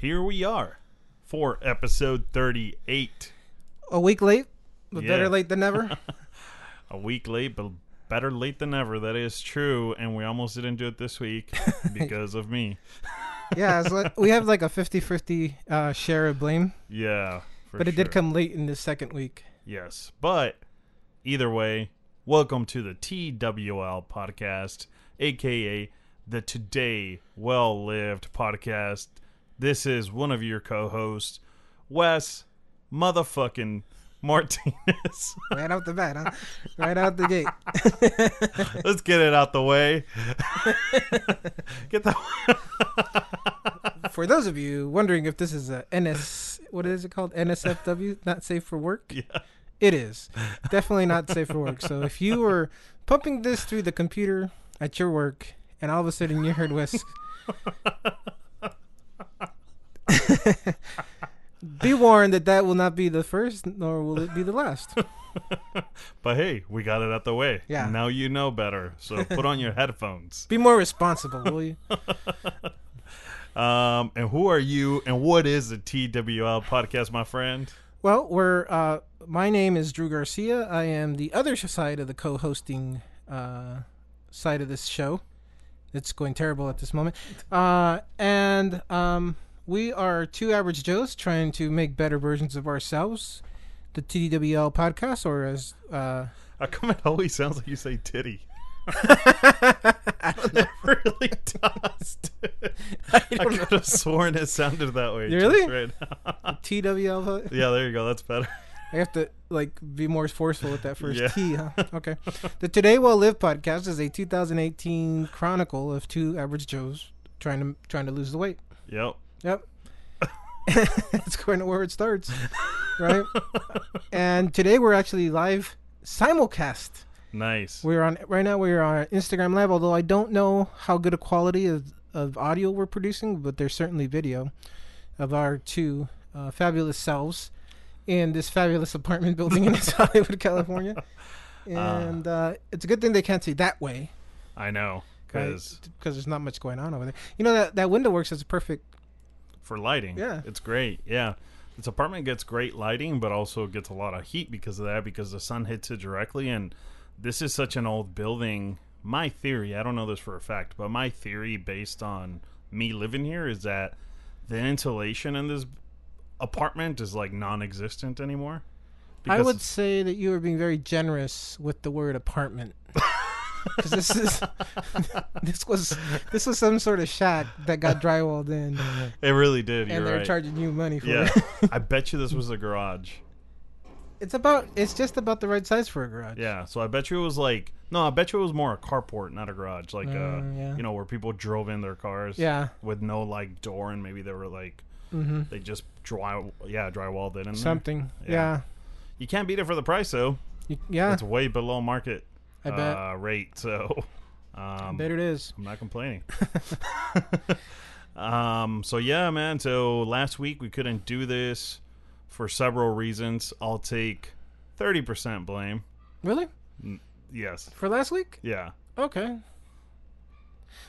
here we are for episode 38. A week late, but Yeah. better late than never. A week late, but better late than never. That is true. And we almost didn't do it this week because of me. yeah, it's like, we have like a 50-50 uh, share of blame, Yeah. but it did come late in the second week. Yes. But either way, welcome to the TWL podcast, aka the Today Well Lived podcast. This is one of your co hosts, Wes motherfucking Martinez. Right out the bat, huh? Right out the gate. Let's get it out the way. get the. For those of you wondering if this is a NS, what is it called? NSFW, not safe for work. Yeah. It is definitely not safe for work. So if you were pumping this through the computer at your work, and all of a sudden you heard Wes, be warned that that will not be the first, nor will it be the last. But hey, we got it out the way. Yeah. Now you know better. So put on your headphones. Be more responsible, will you? Um, and who are you? And what is the TWL podcast, my friend? Well, we're uh, my name is Drew Garcia. I am the other side of the co-hosting uh, side of this show. It's going terrible at this moment, uh, and um, we are two average Joes trying to make better versions of ourselves. The TWL podcast, or as uh, How come it always sounds like you say titty? it really does. I, could have sworn it sounded that way. Really? right. TWL. yeah, there you go. That's better. I have to like be more forceful with that first Yeah. T, huh? Okay. The Today Well Live podcast is a 2018 chronicle of two average Joes trying to trying to lose the weight. Yep. Yep. That's kind of where it starts, right? and today we're actually live simulcast. Nice. We're on right now. We're on Instagram Live. Although I don't know how good a quality of, of audio we're producing, but there's certainly video of our two uh, fabulous selves in this fabulous apartment building in Hollywood, California. And uh, it's a good thing they can't see that way I know. Because because there's not much going on over there. You know that that window works as a perfect. For lighting, Yeah. it's great. Yeah. This apartment gets great lighting, but also gets a lot of heat because of that, because the sun hits it directly. And this is such an old building. My theory, I don't know this for a fact, but my theory based on me living here is that the insulation in this apartment is like non existent anymore. I would say that you are being very generous with the word apartment. Because this is this was this was some sort of shack that got drywalled in, It really did. And they're right. charging you money for yeah. it. I bet you this was a garage. It's about it's just about the right size for a garage. Yeah, so I bet you it was like no, I bet you it was more a carport, not a garage. Like uh, Mm, yeah. you know, where people drove in their cars. Yeah. With no like door, and maybe they were like hmm they just dry, yeah, drywalled it in. Something. Yeah. Yeah. You can't beat it for the price though. You- yeah. It's way below market I bet. uh, rate. So, um, bet it is. I'm not complaining. um, so yeah, man. So last week we couldn't do this for several reasons. I'll take thirty percent blame. Really? Yes. For last week? Yeah. Okay.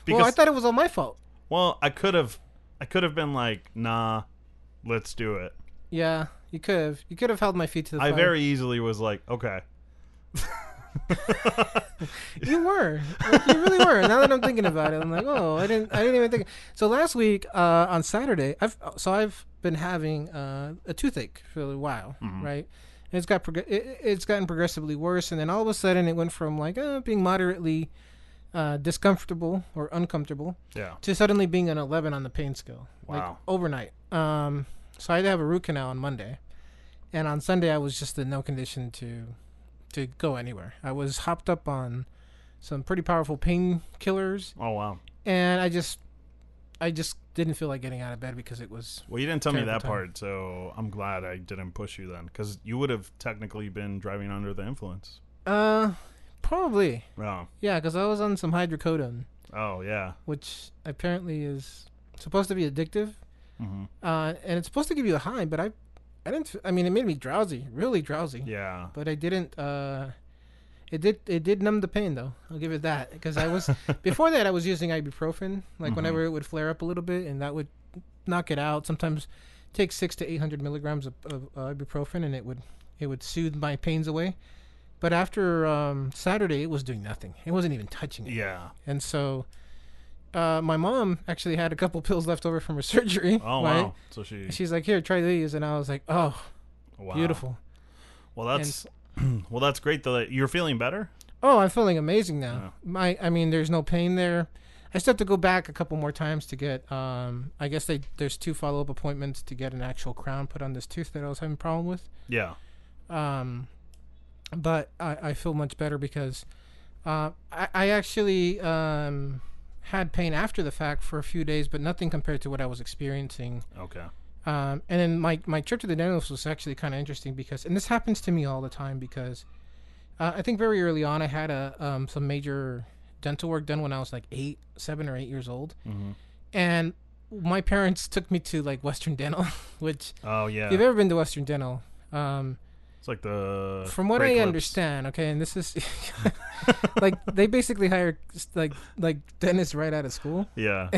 Because well, I thought it was all my fault. Well, I could have, I could have been like, nah, let's do it. Yeah. You could have. You could have held my feet to the I fire. very easily was like, okay, You were. Like, you really were. Now that I'm thinking about it, I'm like, oh, I didn't. I didn't even think. So last week uh, on Saturday, I've so I've been having uh, a toothache for a while, Mm-hmm. right? And it's got prog- it, it's gotten progressively worse, and then all of a sudden it went from like uh, being moderately uh, discomfortable or uncomfortable yeah, to suddenly being an 11 on the pain scale, like overnight. Um, so I had to have a root canal on Monday, and on Sunday I was just in no condition to to go anywhere. I was hopped up on some pretty powerful painkillers, oh wow. and I just I just didn't feel like getting out of bed because it was Well, you didn't tell me that time. part, so I'm glad I didn't push you then, because you would have technically been driving under the influence. uh probably Oh, yeah because I was on some hydrocodone, oh yeah. which apparently is supposed to be addictive. Mm-hmm. uh, and it's supposed to give you a high, but I, I didn't. I mean, it made me drowsy, really drowsy. Yeah. But I didn't. Uh, it did. It did numb the pain, though. I'll give it that because I was before that I was using ibuprofen, like Mhm. whenever it would flare up a little bit, and that would knock it out. Sometimes take six to eight hundred milligrams of, of uh, ibuprofen, and it would it would soothe my pains away. But after um, Saturday, it was doing nothing. It wasn't even touching it. Yeah. And so, uh, my mom actually had a couple pills left over from her surgery. Oh right? wow. So she. She's like, "Here, try these," and I was like, "Oh, wow. beautiful." Well, that's well, that's great though. that You're feeling better. Oh, I'm feeling amazing now. My, I mean, there's no pain there. I still have to go back a couple more times to get. Um, I guess they there's two follow up appointments to get an actual crown put on this tooth that I was having a problem with. Yeah. Um, but I, I feel much better because uh, I, I actually um, had pain after the fact for a few days, but nothing compared to what I was experiencing. Okay. Um, and then my, my trip to the dentist was actually kind of interesting because, and this happens to me all the time because uh, I think very early on I had a um, some major dental work done when I was like eight, seven or eight years old, Mm-hmm. and my parents took me to like Western Dental, which Oh yeah. if you've ever been to Western Dental, um, it's like the. from what I Clips. understand, okay, and this is like they basically hire like like dentists right out of school, Yeah.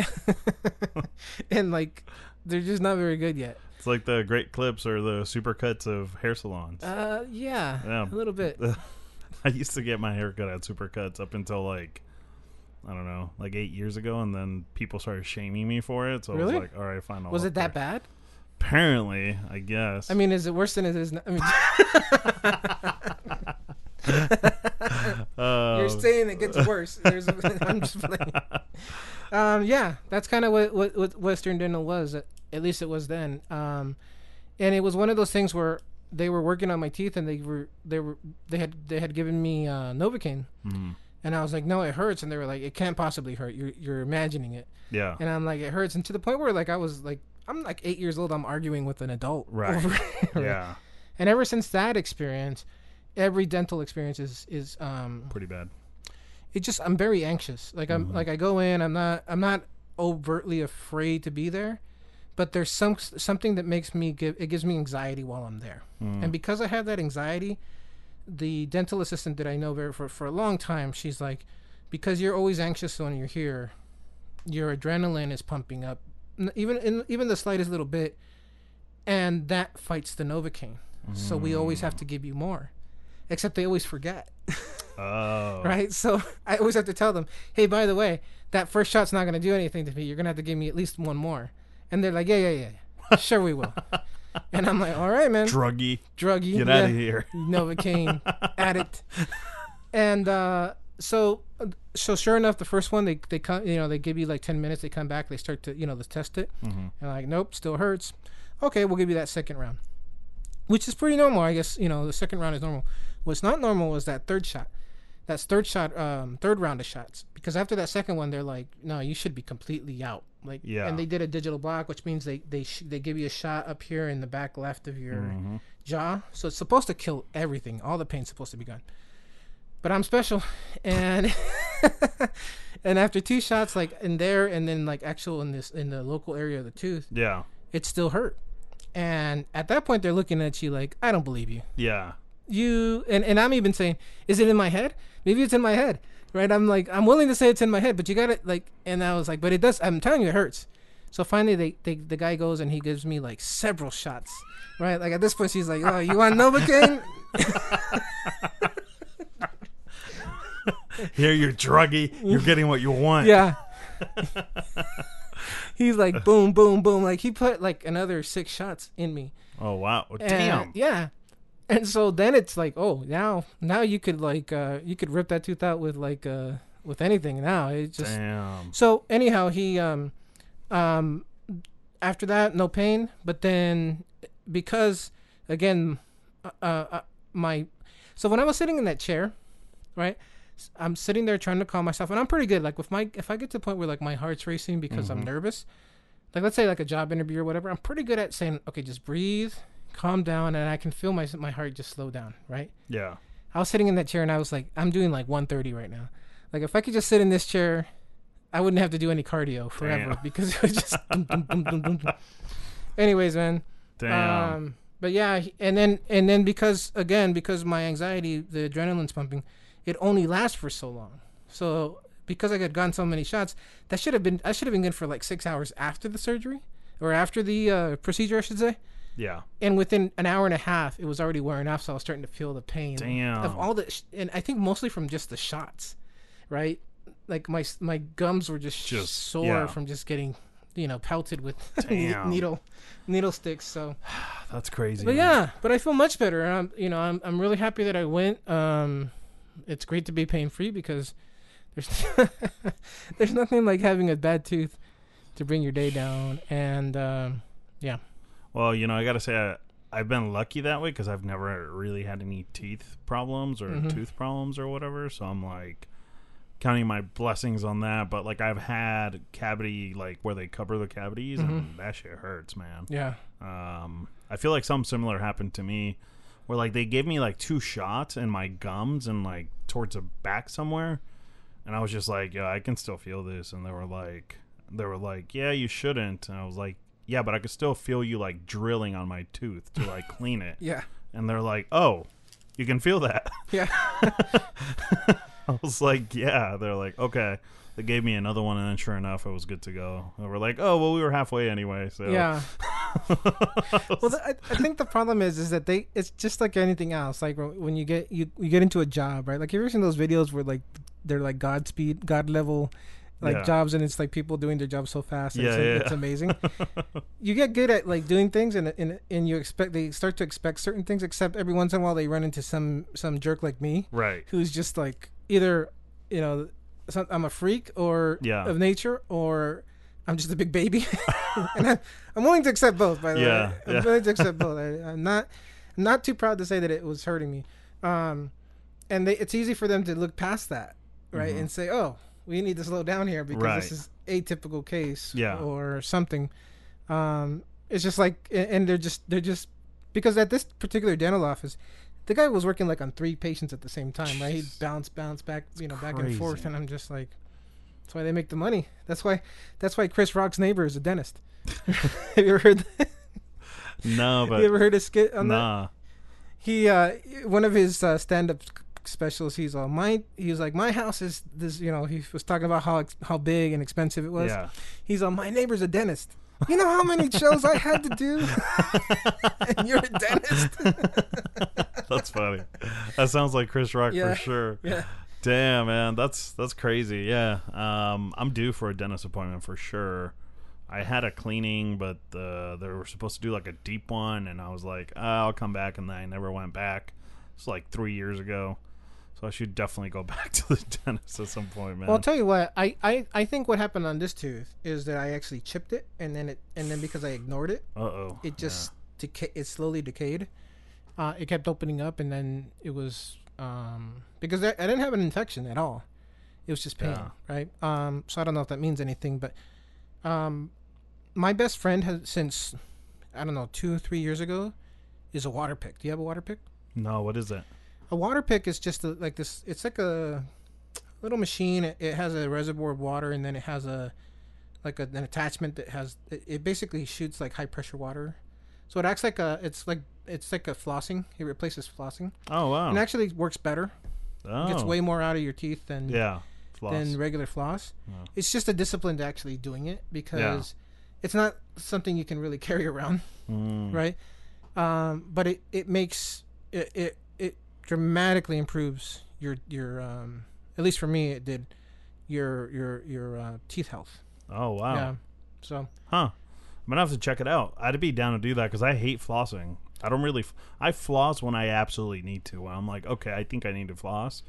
and like they're just not very good yet. It's like the great clips or the supercuts of hair salons. Uh, yeah, Yeah. a little bit. I used to get my hair cut at supercuts up until like I don't know, like eight years ago, and then people started shaming me for it. So I was like, all right, fine. I'll Was it that there." bad? Apparently, I guess. I mean, is it worse than it is now? I mean, uh, you're saying it gets worse. There's, I'm just playing. Um, yeah, that's kind of what, what what Western Dental was. At, at least it was then. Um, and it was one of those things where they were working on my teeth, and they were they were they had they had given me uh, Novocaine, mhm. and I was like, no, it hurts, and they were like, it can't possibly hurt. You're you're imagining it, yeah, and I'm like, it hurts, and to the point where like I was like, I'm like eight years old, I'm arguing with an adult, Right. over right? yeah, And ever since that experience, every dental experience is is um pretty bad. it just I'm very anxious. Like I'm Mhm. like I go in, I'm not I'm not overtly afraid to be there, but there's some something that makes me give it gives me anxiety while I'm there. Mm. And because I have that anxiety, the dental assistant that I know very for for a long time, she's like because you're always anxious when you're here, your adrenaline is pumping up even in even the slightest little bit and that fights the novocaine. So we always have to give you more. Except they always forget. Oh, right? So I always have to tell them, hey, by the way, that first shot's not going to do anything to me. You're going to have to give me at least one more. And they're like, yeah, yeah, yeah, yeah. sure we will. and I'm like, all right, man. druggy. Druggy. Get yeah. out of here. Novocaine addict. And uh, so, so sure enough, the first one they they come, you know, they give you like ten minutes. They come back, they start to you know, to test it, Mhm. and like, nope, still hurts. Okay, we'll give you that second round, which is pretty normal, I guess. You know, the second round is normal. What's not normal was that third shot. That's third shot, um, third round of shots. Because after that second one, they're like, no, you should be completely out. Like, Yeah. And they did a digital block, which means they they sh- they give you a shot up here in the back left of your Mhm. jaw. So it's supposed to kill everything. All the pain's supposed to be gone. But I'm special, and and after two shots, like in there, and then like actual in this in the local area of the tooth, Yeah, it still hurt. And at that point, they're looking at you like, I don't believe you. yeah, You and and I'm even saying, is it in my head? Maybe it's in my head, right? I'm like, I'm willing to say it's in my head, but you got to like. And I was like, but it does. I'm telling you, it hurts. So finally, they, they the guy goes and he gives me like several shots, right? Like at this point, she's like, "Oh, you want Novocaine?" Here you're druggy. You're getting what you want. yeah. He's like, boom, boom, boom. Like he put like another six shots in me. Oh wow. And, Damn. Yeah. And so then it's like, oh, now now you could like uh you could rip that tooth out with like uh with anything now. It just Damn. So anyhow, he um um after that no pain, but then because again uh, uh my so when I was sitting in that chair, right? I'm sitting there trying to calm myself and I'm pretty good like with my if I get to the point where like my heart's racing because I'm Mhm. nervous, like let's say like a job interview or whatever, I'm pretty good at saying okay, just breathe, calm down and I can feel my my heart just slow down, right? Yeah. I was sitting in that chair and I was like, I'm doing like 130 right now. Like if I could just sit in this chair, I wouldn't have to do any cardio forever Damn. because it was just. dum, dum, dum. Anyways, man. Damn. Um, but yeah, and then and then because again because my anxiety, the adrenaline's pumping, it only lasts for so long. So because I had gotten so many shots, that should have been I should have been good for like six hours after the surgery, or after the uh, procedure, I should say. Yeah. And within an hour and a half, it was already wearing off, so I was starting to feel the pain Damn. of all the, sh- and I think mostly from just the shots, right? Like my my gums were just, Just- sore yeah. from just getting, you know, pelted with needle needle sticks. So, That's crazy. but man. yeah, but I feel much better. and I'm, you know, I'm I'm really happy that I went. Um, it's great to be pain free because there's there's nothing like having a bad tooth to bring your day down. And um, yeah. Well, you know, I gotta say, I, I've been lucky that way because I've never really had any teeth problems or Mhm. tooth problems or whatever. So I'm like counting my blessings on that. But like I've had cavity, like where they cover the cavities, and Mhm. that shit hurts, man. yeah, Um, I feel like something similar happened to me, where like they gave me like two shots in my gums and like towards the back somewhere, and I was just like, yeah, I can still feel this, and they were like, they were like, yeah, you shouldn't, and I was like, yeah, but I could still feel you like drilling on my tooth to like clean it, yeah, and they're like, oh, you can feel that. yeah. I was like, yeah. They're like, okay. They gave me another one, and then sure enough, I was good to go. And we're like, oh, well, we were halfway anyway. So Yeah. well, I, I think the problem is is that they it's just like anything else. Like when you get you you get into a job, right? Like you ever seen those videos where like they're like God speed, God level, like Yeah. jobs, and it's like people doing their job so fast. Yeah, it's, yeah. it's amazing. you get good at like doing things, and and and you expect they start to expect certain things. Except every once in a while they run into some some jerk like me right. who's just like either you know I'm a freak or Yeah. of nature or I'm just a big baby, and I, I'm willing to accept both. By the Yeah, way, I'm yeah. willing to accept both. I, I'm not I'm not too proud to say that it was hurting me, um, and they, it's easy for them to look past that, right, Mhm. and say, oh, we need to slow down here because Right. this is atypical case, Yeah. or something. Um, it's just like, and and they're just they're just because at this particular dental office, the guy was working like on three patients at the same time, right? He'd bounce, bounce back, you know, back and forth, and I'm just like, that's why they make the money. That's why, that's why Chris Rock's neighbor is a dentist. Have you ever heard? That? No, but you ever heard a skit on that? nah. He, uh, one of his uh, stand-up specials, he's all my. He was like, my house is this. You know, he was talking about how ex- how big and expensive it was. Yeah. He's all, my neighbor's a dentist. You know how many shows I had to do, and you're a dentist. That's funny. That sounds like Chris Rock Yeah. for sure. yeah. Damn, man, that's that's crazy. Yeah, um, I'm due for a dentist appointment for sure. I had a cleaning, but uh, they were supposed to do like a deep one, and I was like, "Ah, I'll come back, and then I never went back. It's like three years ago, so I should definitely go back to the dentist at some point, man. Well, I'll tell you what. I, I, I think what happened on this tooth is that I actually chipped it, and then it and then because I ignored it, uh oh, it just deca- it slowly decayed. Uh, it kept opening up, and then it was um, because I, I didn't have an infection at all. It was just pain, Yeah. right? Um, so I don't know if that means anything, but um, my best friend has since I don't know two three years ago is a water pick. Do you have a water pick? no, what is it? A water pick is just a, like this. It's like a little machine. It, it has a reservoir of water, and then it has a like a, an attachment that has. It, it basically shoots like high pressure water. So it acts like a. It's like it's like a flossing. It replaces flossing, Oh wow, and actually works better. oh, Gets way more out of your teeth than yeah, floss. than regular floss. Yeah. It's just a discipline to actually doing it because it's not something you can really carry around Mm. right? Um, but it, it makes it, it it dramatically improves your your um at least for me it did your your your uh, teeth health. Oh wow, Yeah. So huh? I'm gonna have to check it out. I'd be down to do that because I hate flossing. I don't really. I floss when I absolutely need to. I'm like, okay, I think I need to floss.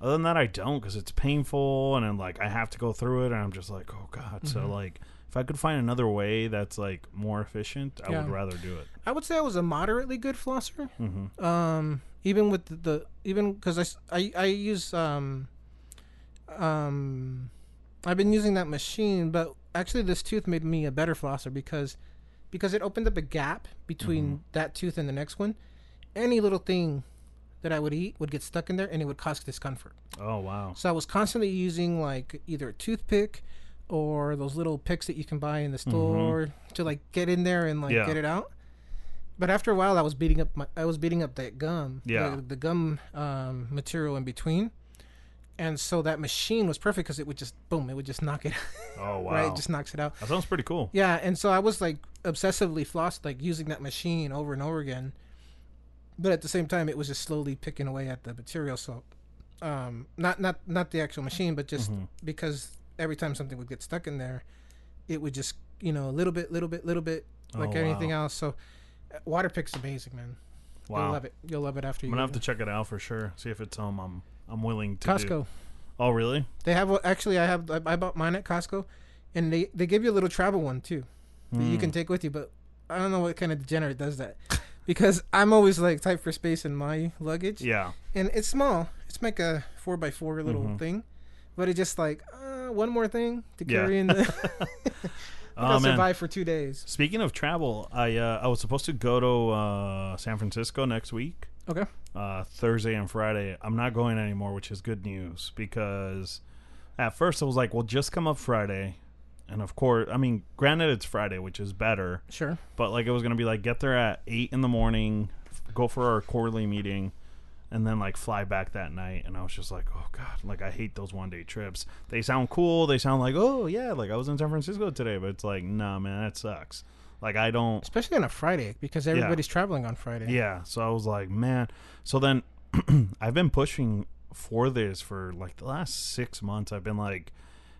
Other than that, I don't because it's painful and then like I have to go through it, and I'm just like, oh god. So Mhm. like, if I could find another way that's like more efficient, I would rather do it. I would say I was a moderately good flosser. hmm Um, even with the, the even because I I use um um I've been using that machine, but actually this tooth made me a better flosser because because it opened up a gap between Mm-hmm. that tooth and the next one. Any little thing that I would eat would get stuck in there, and it would cause discomfort. Oh wow. So I was constantly using like either a toothpick or those little picks that you can buy in the store to like get in there and like Mm-hmm. Yeah. get it out. But after a while, I was beating up my I was beating up that gum, Yeah. the, the gum um, material in between, and so that machine was perfect because it would just boom, it would just knock it Oh wow. right, it just knocks it out. that sounds pretty cool. Yeah, and so I was like obsessively flossed, like using that machine over and over again. But at the same time, it was just slowly picking away at the material. So, um, not not not the actual machine, but just Mhm. because every time something would get stuck in there, it would just you know a little bit, little bit, little bit, like Oh, anything wow. else. So, water pick's amazing, man. You'll Wow. love it. You'll love it after I'm you. gonna go have to check it out for sure. See if it's home. I'm I'm willing to. there. do- Costco. Oh really? They have actually. I have. I bought mine at Costco, and they they give you a little travel one too that you Hmm. can take with you. But I don't know what kind of degenerate does that, because I'm always like tight for space in my luggage, Yeah. and it's small. It's like a four by four little Mhm. thing, but it just like uh, one more thing to Yeah. carry in the. Oh I'll man. survive for two days. Speaking of travel, I uh, I was supposed to go to uh, San Francisco next week. Okay. uh, Thursday and Friday. I'm not going anymore, which is good news because at first I was like, well, just come up Friday. And of course, I mean, granted, it's Friday, which is better, Sure. but like it was going to be like get there at 8 in the morning, f- go for our quarterly meeting, and then like fly back that night. And I was just like, oh God, like I hate those one day trips. They sound cool. They sound like, oh yeah, like I was in San Francisco today, but it's like, nah, man, that sucks. Like I don't. Especially on a Friday because everybody's traveling on Friday. Yeah. So I was like, man. So then I've been pushing for this for like the last six months. I've been like,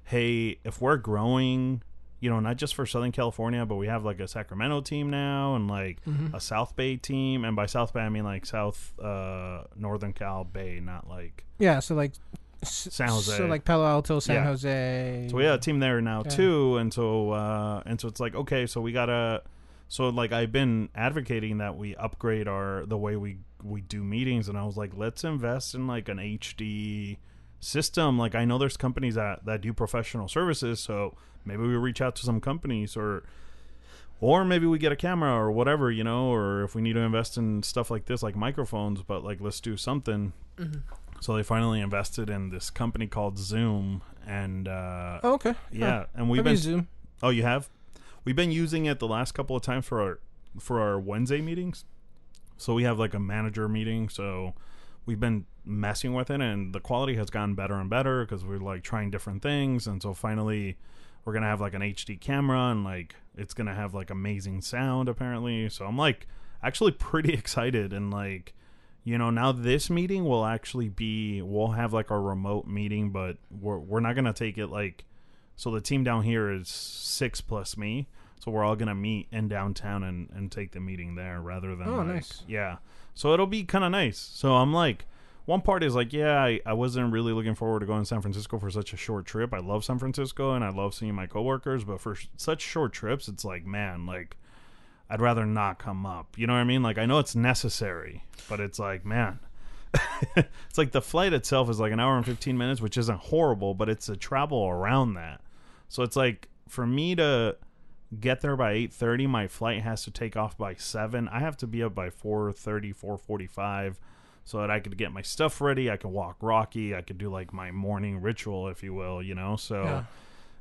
hey, if we're growing, you know, not just for Southern California, but we have like a Sacramento team now and like Mhm. a South Bay team. And by South Bay, I mean like South uh, Northern Cal Bay, not like. Yeah. So like. S- San Jose. So like Palo Alto, San Yeah. Jose. So we have a team there now Yeah. too, and so uh, and so it's like okay, so we gotta. So like I've been advocating that we upgrade our the way we we do meetings, and I was like, let's invest in like an HD system. Like I know there's companies that that do professional services, so maybe we reach out to some companies or. Or maybe we get a camera or whatever, you know, or if we need to invest in stuff like this, like microphones, but like let's do something. So they finally invested in this company called Zoom, and uh, Oh, okay. yeah, and we've I've been. Zoom. Oh, you have. We've been using it the last couple of times for our for our Wednesday meetings. So we have like a manager meeting. So we've been messing with it, and the quality has gotten better and better because we're like trying different things. And so finally, we're gonna have like an HD camera, and like it's gonna have like amazing sound apparently. So I'm like actually pretty excited, and like you know now this meeting will actually be we'll have like a remote meeting, but we're we're not gonna take it like so the team down here is six plus me. So we're all gonna meet in downtown and, and take the meeting there rather than Oh, like, nice. yeah. So it'll be kind of nice. So I'm like, one part is like, yeah, I, I wasn't really looking forward to going to San Francisco for such a short trip. I love San Francisco and I love seeing my coworkers, but for sh- such short trips, it's like, man, like I'd rather not come up. You know what I mean? Like I know it's necessary, but it's like, man. it's like the flight itself is like an hour and 15 minutes, which isn't horrible, but it's a travel around that. So it's like for me to get there by 8:30, my flight has to take off by 7. I have to be up by 4:30, 4:45 so that I could get my stuff ready, I could walk Rocky, I could do like my morning ritual if you will, you know. So Yeah.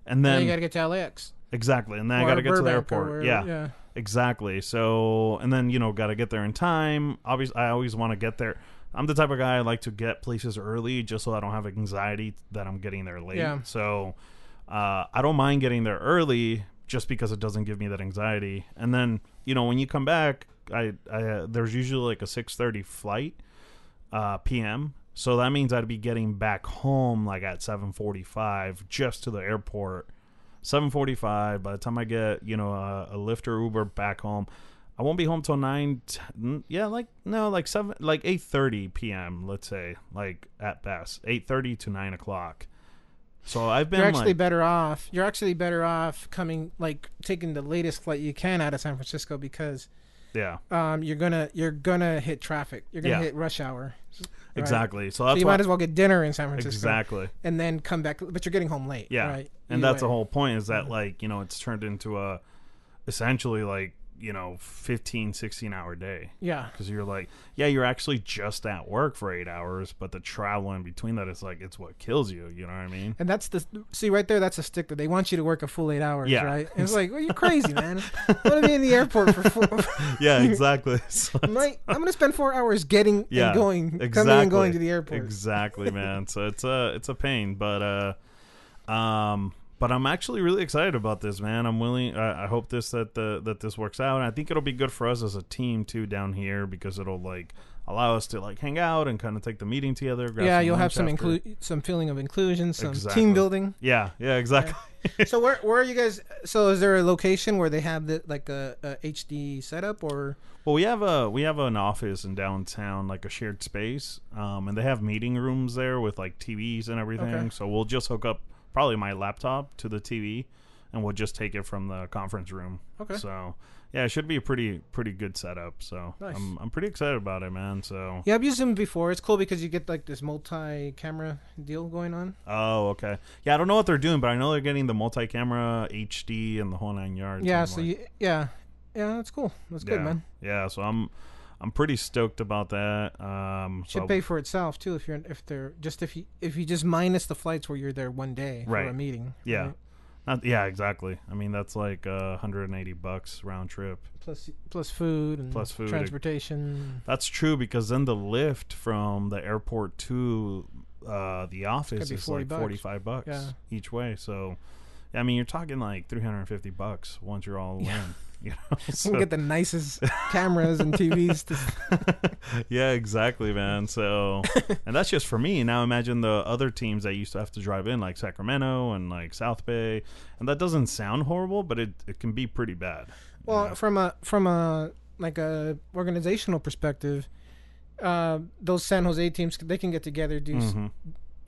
and Then then you gotta get to LAX. Exactly, and then I Or got to get to the Burbank or airport. yeah. Yeah. Exactly. So, and then you know, got to get there in time. Obviously, I always want to get there. I'm the type of guy I like to get places early, just so I don't have anxiety that I'm getting there late. Yeah. So, uh, I don't mind getting there early, just because it doesn't give me that anxiety. And then, you know, when you come back, I, I uh, there's usually like a 6:30 flight, uh, p.m. So that means I'd be getting back home like at 7:45 just to the airport. 7:45. By the time I get you know a, a Lyft or Uber back home, I won't be home till nine. T- yeah, like no, like seven, like 8:30 p.m. Let's say, like at best, 8:30 to nine o'clock. So I've been You're actually like, better off. You're actually better off coming like taking the latest flight you can out of San Francisco because yeah, um you're gonna you're gonna hit traffic. You're gonna Yeah. hit rush hour. right? exactly. So So you might as well get dinner in San Francisco exactly. and then come back. But you're getting home late. Yeah. Right. and Either that's the whole point is that like you know it's turned into a essentially like you know 15 16 hour day Yeah. because you're like yeah you're actually just at work for eight hours but the travel in between that is like it's what kills you you know what i mean And that's the see right there. That's a sticker. They want you to work a full eight hours, Yeah. right? And it's like, well, you're crazy, man. I'm gonna be in the airport for four. yeah exactly So I'm, I'm gonna spend four hours getting Yeah, and going, coming and going to the airport. exactly man so it's a it's a pain but uh um but I'm actually really excited about this, man. I'm willing. I, I hope this that the that this works out. And I think it'll be good for us as a team too down here because it'll like allow us to like hang out and kind of take the meeting together. yeah, you'll have some after. inclu- some feeling of inclusion, some Exactly. team building. Yeah, yeah, exactly. so where where are you guys? So is there a location where they have the like a, a HD setup or? Well, we have a we have an office in downtown, like a shared space, um, and they have meeting rooms there with like TVs and everything. Okay. So we'll just hook up probably my laptop to the TV, and we'll just take it from the conference room. Okay. So yeah, it should be a pretty pretty good setup. So Nice. I'm I'm pretty excited about it, man. So Yeah, I've used them before. It's cool because you get like this multi-camera deal going on. oh okay, yeah, I don't know what they're doing, but I know they're getting the multi-camera HD and the whole nine yards. yeah, so like- you, yeah, yeah, that's cool. That's good, yeah, man. Yeah, so I'm I'm pretty stoked about that. Um, Should so- pay for itself too if you're if they're just if you if you just minus the flights where you're there one day for a meeting. Yeah. right? Not, yeah, exactly. I mean, that's like uh, 180 bucks round trip. Plus plus food and Plus food. transportation. That's true because then the Lyft from the airport to uh, the office is 40 like bucks. 45 bucks Yeah. each way. So, yeah, I mean, you're talking like 350 bucks once you're all in. You know, so, can get the nicest cameras and TVs. To, yeah, exactly, man. So, and that's just for me. Now imagine the other teams that used to have to drive in, like Sacramento and like South Bay, and that doesn't sound horrible, but it, it can be pretty bad. you well, know? from a from a like a organizational perspective, uh, those San Jose teams they can get together, do s Mhm.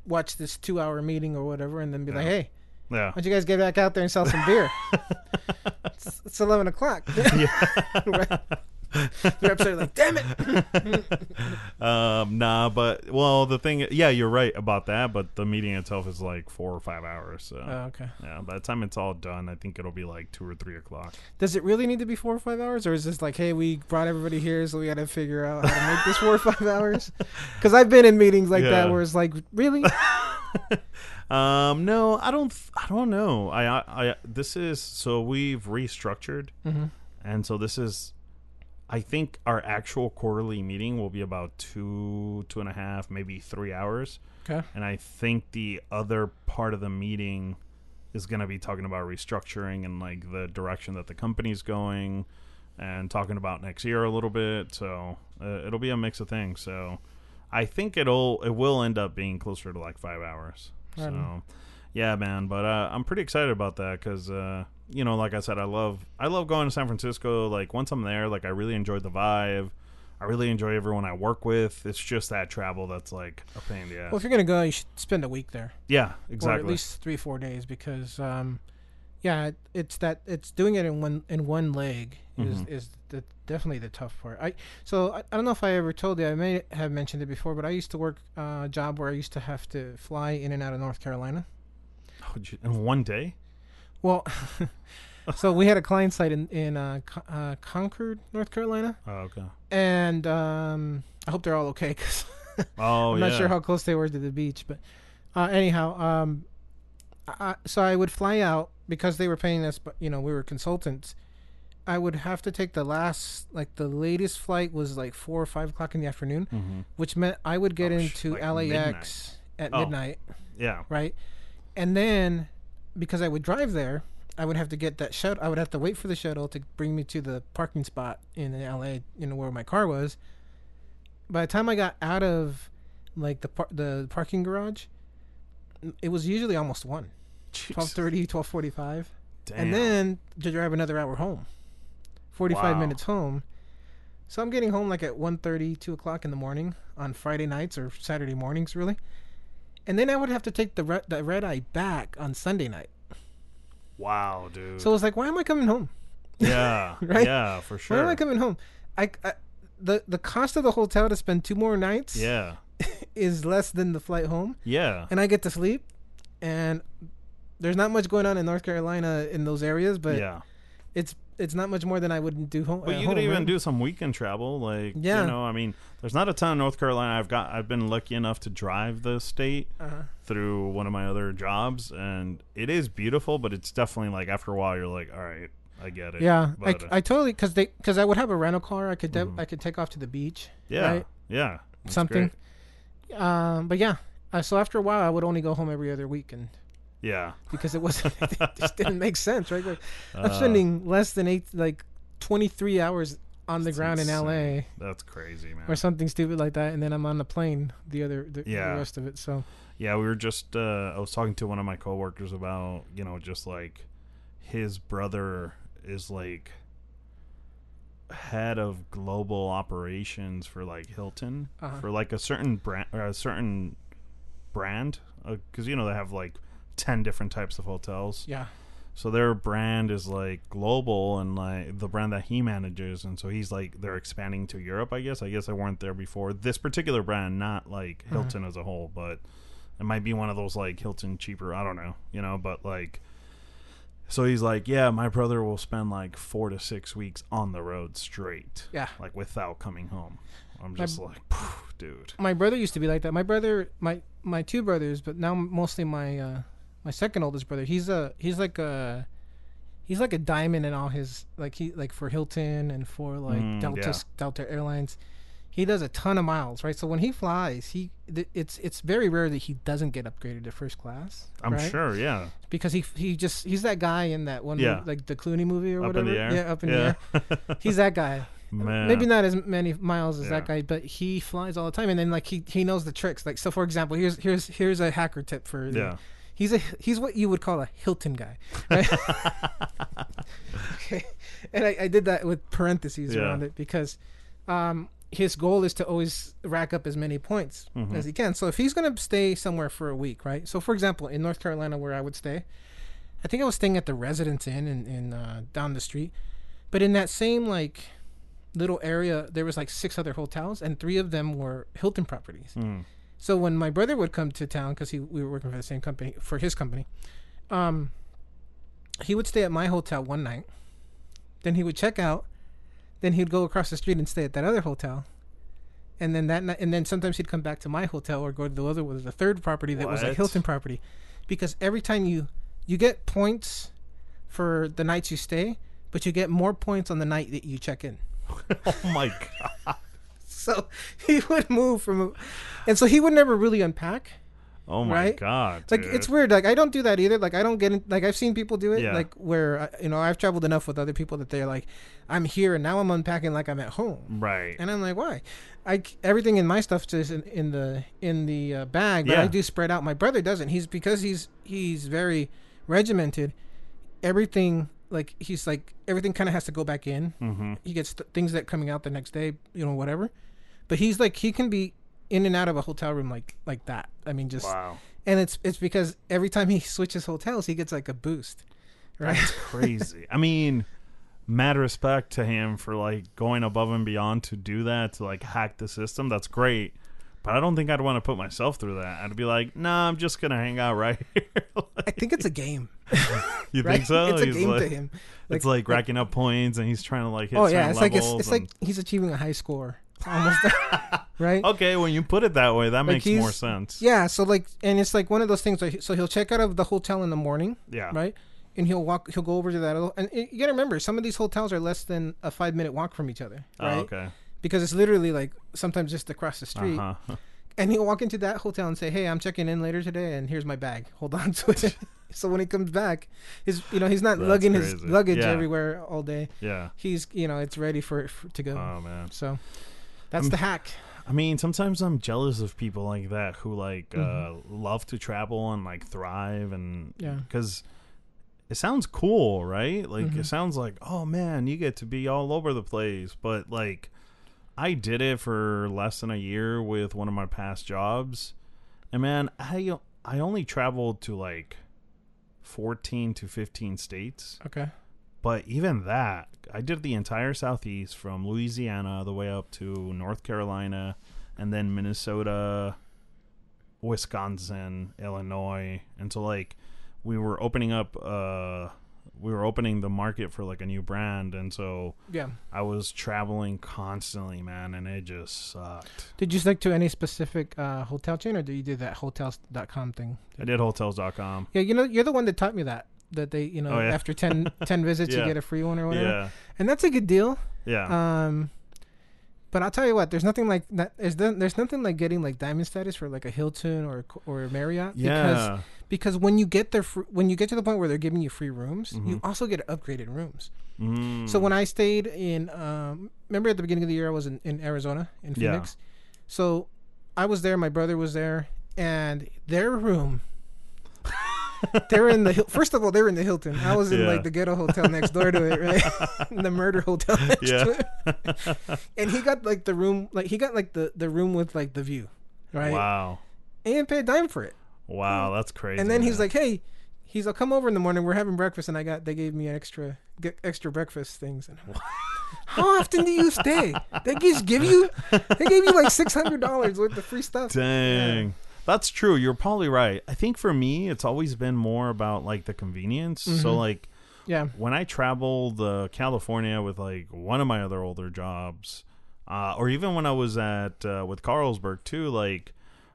watch this two hour meeting or whatever, and then be like, hey, yeah. why don't you guys get back out there and sell some beer? it's, it's eleven o'clock. the reps are like, damn it. um, nah, but well, the thing, yeah, you're right about that. But the meeting itself is like four or five hours. So Oh, okay. yeah, by the time it's all done, I think it'll be like two or three o'clock. Does it really need to be four or five hours, or is this like, hey, we brought everybody here, so we got to figure out how to make this four or five hours? Because I've been in meetings like Yeah. that where it's like, really? Um, no, I don't. I don't know. I, I, I this is so we've restructured, mm-hmm. and so this is. I think our actual quarterly meeting will be about two, two and a half, maybe three hours. Okay. And I think the other part of the meeting is going to be talking about restructuring and like the direction that the company's going and talking about next year a little bit. So uh, it'll be a mix of things. So I think it'll it will end up being closer to like five hours. Right So yeah, man. But uh, I'm pretty excited about that because uh, you know, like I said, I love I love going to San Francisco. Like once I'm there, like I really enjoy the vibe. I really enjoy everyone I work with. It's just that travel that's like a pain in the ass. Well, if you're gonna go, you should spend a week there, Yeah, or exactly. at least three, four days, because, um, yeah, it's that it's doing it in one in one leg is Mhm. is the, definitely the tough part. I so I, I don't know if I ever told you. I may have mentioned it before, but I used to work uh, a job where I used to have to fly in and out of North Carolina. Oh, in one day? Well, so we had a client site in in uh, uh, Concord, North Carolina, Oh, okay. and um, I hope they're all okay because Oh, I'm yeah. not sure how close they were to the beach. But uh, anyhow, um, I, so I would fly out because they were paying us, but you know we were consultants. I would have to take the last, like the latest flight was like four or five o'clock in the afternoon, hmm which meant I would get Oh, into like LAX at Oh. midnight. Yeah. right? And then because I would drive there, I would have to get that shuttle. I would have to wait for the shuttle to bring me to the parking spot in LA, you know, where my car was. By the time I got out of like the par- the parking garage, it was usually almost 1. Jeez. 12:30, 12:45. Damn. And then to drive another hour home. 45 Wow. minutes home. So I'm getting home like at 1.30, 2 o'clock in the morning on Friday nights or Saturday mornings, really. And then I would have to take the red, the red eye back on Sunday night. wow, dude. So it was like, why am I coming home? yeah, Right? Yeah, for sure. Why am I coming home? I, I the the cost of the hotel to spend two more nights Yeah, is less than the flight home, yeah, and I get to sleep. And there's not much going on in North Carolina in those areas, but yeah. it's it's not much more than I would do home. But you home, could even right? do some weekend travel, like Yeah. you know. I mean, there's not a ton in North Carolina. I've got. I've been lucky enough to drive the state Uh-huh. through one of my other jobs, and it is beautiful. But it's definitely like after a while, you're like, all right, I get it. Yeah, I, But, uh, I totally because they because I would have a rental car. I could de- Mhm. I could take off to the beach. yeah, right? yeah. Something. great. Um, but yeah, uh, so after a while, I would only go home every other week, and Yeah. because it wasn't it just didn't make sense, right? Like, I'm Uh, spending less than eight like 23 hours on the ground in. LA That's crazy, man. or something stupid like that, and then I'm on the plane the other the, Yeah. the rest of it. So Yeah, we were just. Uh, I was talking to one of my coworkers about you know just like his brother is like head of global operations for like Hilton Uh-huh. for like a certain brand a certain brand because you know they have like ten different types of hotels. yeah, So their brand is like global and like the brand that he manages, and so he's like they're expanding to Europe. I guess. I guess I weren't there before. This particular brand, not like Hilton as a whole, but it might be one of those like Hilton cheaper. I don't know, you know. But like, so he's like, yeah, my brother will spend like four to six weeks on the road straight, yeah. like without coming home. I'm My- just like, dude. My brother used to be like that. My brother, my my two brothers, but now mostly my uh, my second oldest brother. He's a he's like a he's like a diamond in all his like he like for Hilton and for like Mm, Delta yeah. Delta Airlines. He does a ton of miles, right? So when he flies, he th- it's it's very rare that he doesn't get upgraded to first class. I'm right? sure, yeah. because he he just he's that guy in that one Yeah. movie, like the Clooney movie or Up whatever. the Yeah, up in yeah. the air. He's that guy. Man, Maybe not as many miles as that guy, but he flies all the time, and then like he he knows the tricks. Like so, for example, here's here's here's a hacker tip for the- Yeah. He's a he's what you would call a Hilton guy. Right? okay, and I, I did that with parentheses Yeah. around it because um, his goal is to always rack up as many points Mhm. as he can. So if he's going to stay somewhere for a week, right? So for example, in North Carolina, where I would stay, I think I was staying at the Residence Inn in, in uh, down the street, but in that same like little area, there was like six other hotels, and three of them were Hilton properties. Mm. So when my brother would come to town, because he we were working for the same company for his company, um, he would stay at my hotel one night. Then he would check out. Then he'd go across the street and stay at that other hotel. And then that night, and then sometimes he'd come back to my hotel or go to the other was the third property that was a What? Hilton property, because every time you you get points for the nights you stay, but you get more points on the night that you check in. oh my god. So he would move from, and so he would never really unpack. Oh my Right? god. Like dude. it's weird. Like I don't do that either. Like I don't get in. Like I've seen people do it. Yeah. Like where uh, you know I've traveled enough with other people that they're like, I'm here and now I'm unpacking like I'm at home. right. And I'm like, why? I everything in my stuff is in, in the in the uh, bag, but Yeah. I do spread out. My brother doesn't. He's because he's he's very regimented. Everything like he's like everything kind of has to go back in. Mm-hmm. He gets th- things that coming out the next day, you know, whatever. But he's like he can be in and out of a hotel room like like that. I mean, just Wow. and it's it's because every time he switches hotels, he gets like a boost, right? That's crazy. I mean, mad respect to him for like going above and beyond to do that to like hack the system. That's great. But I don't think I'd want to put myself through that. I'd be like, nah, I'm just gonna hang out right here. I think it's a game, you right? think so? It's a He's game like, to him. it's like racking up points, and he's trying to like hit. oh yeah, it's like it's, it's like he's achieving a high score, almost there, right? okay, when you put it that way, that Like makes more sense. Yeah, so like, and it's like one of those things. Like, so he'll check out of the hotel in the morning, Yeah. right? And he'll walk. He'll go over to that. And you gotta remember, some of these hotels are less than a five minute walk from each other, Oh, right? okay. Because it's literally like sometimes just across the street. Uh-huh. And he'll walk into that hotel and say, "Hey, I'm checking in later today, and here's my bag. Hold on to it." so when he comes back, his you know he's not That's lugging his luggage Yeah. everywhere all day. Yeah. He's you know it's ready for, for to go. Oh man. so that's I'm- the hack. I mean, sometimes I'm jealous of people like that who like uh, Mhm. love to travel and like thrive and Yeah. because it sounds cool, right? Like Mhm. it sounds like, oh man, you get to be all over the place. But like, I did it for less than a year with one of my past jobs, and man, I I only traveled to like fourteen to fifteen states. Okay. But even that, I did the entire southeast from Louisiana the way up to North Carolina, and then Minnesota, Wisconsin, Illinois, and so like we were opening up. uh we were opening the market for like a new brand, and so Yeah. I was traveling constantly, man, and it just sucked. Did you stick to any specific uh, hotel chain, or did you do that hotels.com thing? I did hotels.com. Yeah, you know, you're the one that taught me that. That they, you know, Oh, yeah. after 10, 10 visits, Yeah. you get a free one or whatever. Yeah, And that's a good deal. yeah, Um, But I'll tell you what, there's nothing like that. There's, there's nothing like getting like diamond status for like a Hilton or or a Marriott. Because Yeah. because because when you get there, fr- when you get to the point where they're giving you free rooms, you Mhm. also get upgraded rooms. Mm. So when I stayed in, um, remember at the beginning of the year I was in, in Arizona in Yeah. Phoenix. So I was there. My brother was there, and their room. they're in the first of all they're in the Hilton. I was in Yeah. like the ghetto hotel next door to it, right? the murder hotel next Yeah. to it. And he got like the room, like he got like the the room with like the view, right? Wow. And he didn't pay a dime for it. Wow, that's crazy. And then he's like, "Hey, he's like, come over in the morning. We're having breakfast, and I got they gave me extra get extra breakfast things." And like, How often do you stay? They just give you they gave you like six hundred dollars worth of free stuff. Dang. That's true. You're probably right. I think for me, it's always been more about like the convenience. So Mhm. like Yeah, when I traveled uh, California with like one of my other older jobs, uh, or even when I was at uh, with Carlsberg too, like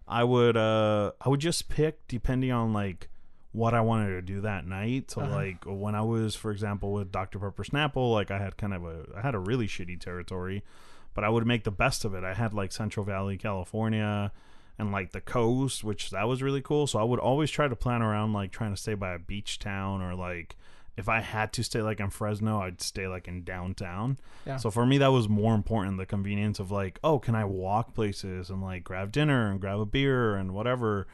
I would uh, I would just pick depending on like what I wanted to do that night. So Uh-huh. like when I was, for example, with Dr Pepper Snapple, like I had kind of a I had a really shitty territory, but I would make the best of it. I had like Central Valley, California. And like the coast, which that was really cool. So I would always try to plan around like trying to stay by a beach town or like if I had to stay like in Fresno, I'd stay like in downtown. Yeah. So for me, that was more important the convenience of like, oh, can I walk places and like grab dinner and grab a beer and whatever.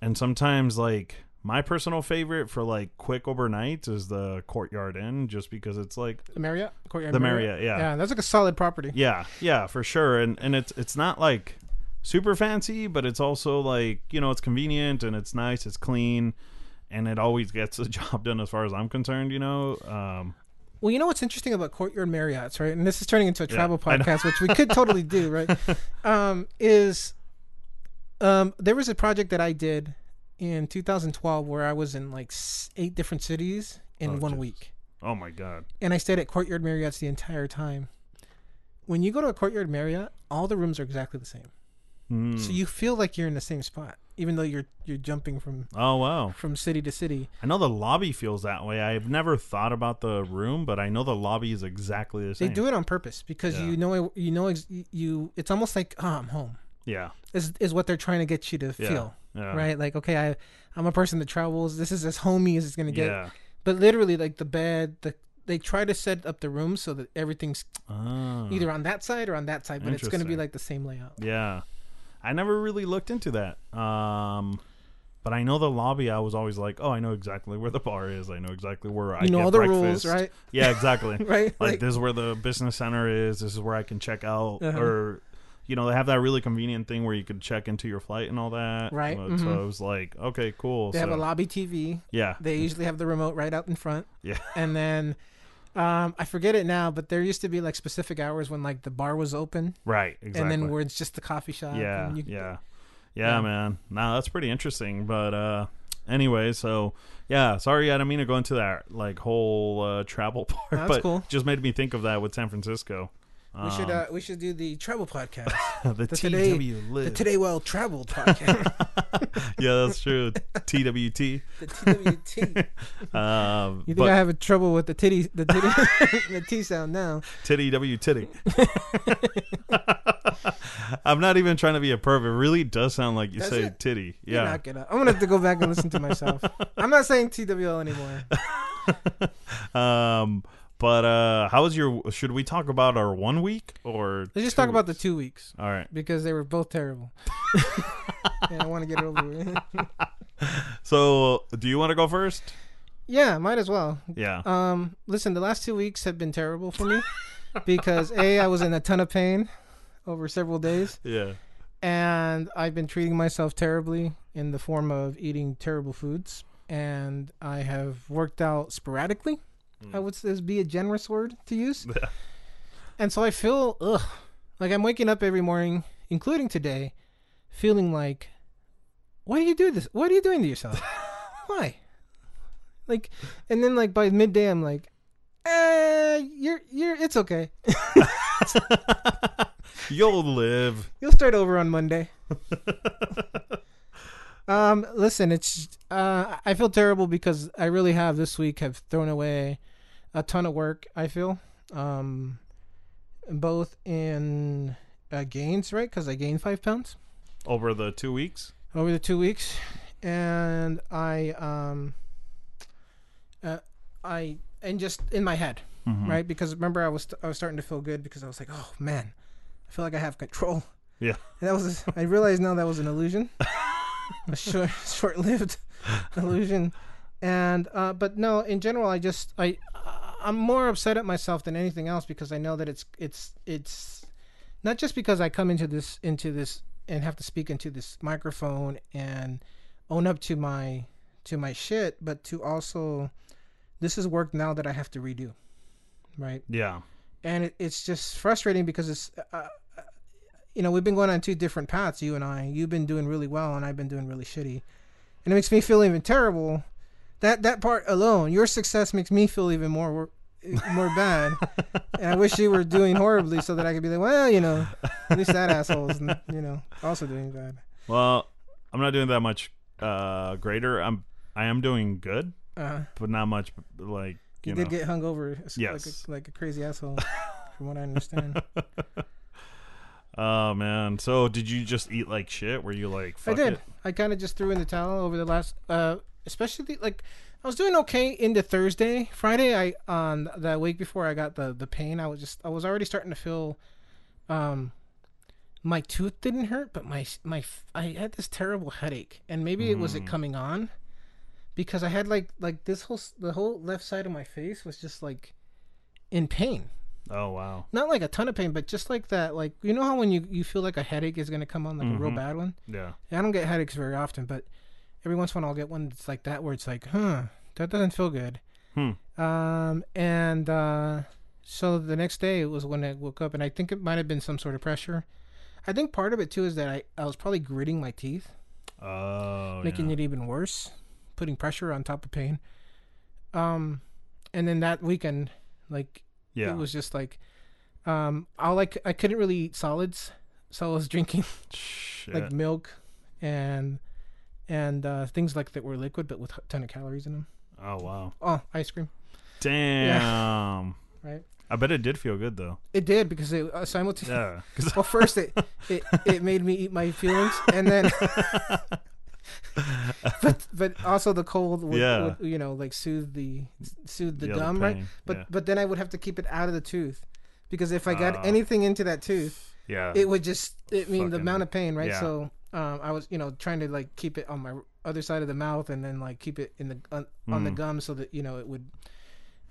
And sometimes like my personal favorite for like quick overnights is the Courtyard Inn, just because it's like, the Marriott Courtyard. The Marriott, yeah. yeah, that's like a solid property. yeah, yeah, for sure. And and it's it's not like super fancy, but it's also like you know it's convenient and it's nice, it's clean. And it always gets the job done as far as I'm concerned, you know. Um, Well, you know what's interesting about Courtyard Marriotts, right? And this is turning into a travel know. podcast, which we could totally do, right? Um, is um, there was a project that I did in 2012 where I was in like eight different cities in Oh, one Jesus. week, oh my god. and I stayed at Courtyard Marriotts the entire time. When you go to a Courtyard Marriott, all the rooms are exactly the same, Hmm. so you feel like you're in the same spot, even though you're you're jumping from Oh wow! from city to city. I know the lobby feels that way. I've never thought about the room, but I know the lobby is exactly the same. They do it on purpose because Yeah. you know you know you. It's almost like oh, I'm home. Yeah, Is is what they're trying to get you to yeah, feel. yeah. right? Like, okay, I I'm a person that travels. This is as homey as it's gonna get. But literally, like the bed, the they try to set up the room so that everything's Ah, either on that side or on that side, but it's gonna be like the same layout. Yeah, I never really looked into that. Um, but I know the lobby. I was always like, oh, I know exactly where the bar is. I know exactly where I You know get all the breakfast. rules, right? Yeah, exactly. right? like, this is where the business center is. This is where I can check out, Uh-huh. or you know, they have that really convenient thing where you could check into your flight and all that. Right. So it was like, okay, cool. they so, have a lobby TV. Yeah. They usually have the remote right out in front. Yeah. And then. Um, I forget it now, but there used to be like specific hours when like the bar was open, Right. Exactly. and then where it's just the coffee shop. yeah, and you, yeah, yeah, Yeah. man. No, that's pretty interesting. But uh, anyway, so yeah, sorry, I didn't mean to go into that like whole uh, travel part, That's but cool. just made me think of that with San Francisco. We should Um, uh, we should do the travel podcast, the, the today- the. Today Well Traveled podcast, yeah, that's true. TWT. the TWT. Um, You think I have a trouble with the titty, the titty, the T sound now? titty W titty. I'm not even trying to be a pervert. It really does sound like you Does say it? titty. You're Yeah. not gonna. I'm gonna have to go back and listen to myself. I'm not saying TWL anymore. Um, but uh, how was your? Should we talk about our one week or? Let's just talk about the two weeks All right. because they were both terrible. and I want to get it over with. So, do you want to go first? yeah, might as well. Yeah. Um, listen, the last two weeks have been terrible for me because a I was in a ton of pain over several days, Yeah. and I've been treating myself terribly in the form of eating terrible foods, and I have worked out sporadically. I would say this be a generous word to use. And so I feel ugh, like I'm waking up every morning, including today, feeling like, why do you do this? What are you doing to yourself? why? Like, and then like by midday, I'm like, eh, you're you're it's okay. You'll live. You'll start over on Monday. um, listen, it's uh, I feel terrible because I really have this week have thrown away a ton of work. I feel, um, both in uh, gains, right? Because I gained five pounds Over the two weeks. over the two weeks, and I um, uh, I and just in my head, Mhm. right? Because remember, I was I was starting to feel good because I was like, oh man, I feel like I have control. Yeah. And that was I realized now that was an illusion, a short short lived illusion, and uh, but no, in general, I just I I'm more upset at myself than anything else because I know that it's it's it's not just because I come into this into this and have to speak into this microphone and own up to my to my shit, but to also this is work now that I have to redo, right? Yeah. and it, it's just frustrating because it's uh, uh, you know we've been going on two different paths you and i you've been doing really well and i've been doing really shitty and it makes me feel even terrible that that part alone your success makes me feel even more more bad and i wish you were doing horribly so that i could be like well you know at least that asshole's you know also doing bad Well, I'm not doing that much uh, greater. I'm I am doing good, uh, but not much. Like you, you, did get hung over as- like, Yes. a, like a crazy asshole from what i understand oh man. So did you just eat like shit? Were you like? I did. It? I kind of just threw in the towel over the last, uh, especially like I was doing okay into Thursday, Friday. I on the week before I got the the pain. I was just I was already starting to feel, um, my tooth didn't hurt, but my my I had this terrible headache, and maybe it was it Mm. coming on, because I had like like this whole the whole left side of my face was just like in pain Oh wow. not like a ton of pain, but just like that, like you know how when you you feel like a headache is gonna come on, like a real Mhm. bad one. Yeah. I don't get headaches very often, but every once in a while I'll get one that's like that, where it's like, huh, that doesn't feel good. Hmm. Um, and uh, so the next day it was when I woke up, and I think it might have been some sort of pressure. I think part of it too is that I, I was probably gritting my teeth, Oh. making yeah. it even worse, putting pressure on top of pain. Um, and then that weekend, like Yeah. it was just like um I like I couldn't really eat solids, so I was drinking like milk and and uh, things like that were liquid but with a ton of calories in them. oh wow. Oh, ice cream. Damn. Right. I bet it did feel good though. It did because it uh, simultaneously. Yeah. Well, first it, it it made me eat my feelings, and then but but also the cold would, Yeah. would you know like soothe the soothe the Yeah, gum right. But yeah. but then I would have to keep it out of the tooth because if I got Ah. anything into that tooth, yeah. it would just it mean the amount of pain right yeah. so um, i was you know trying to like keep it on my other side of the mouth and then like keep it in the on, on the Mm. gum so that you know it would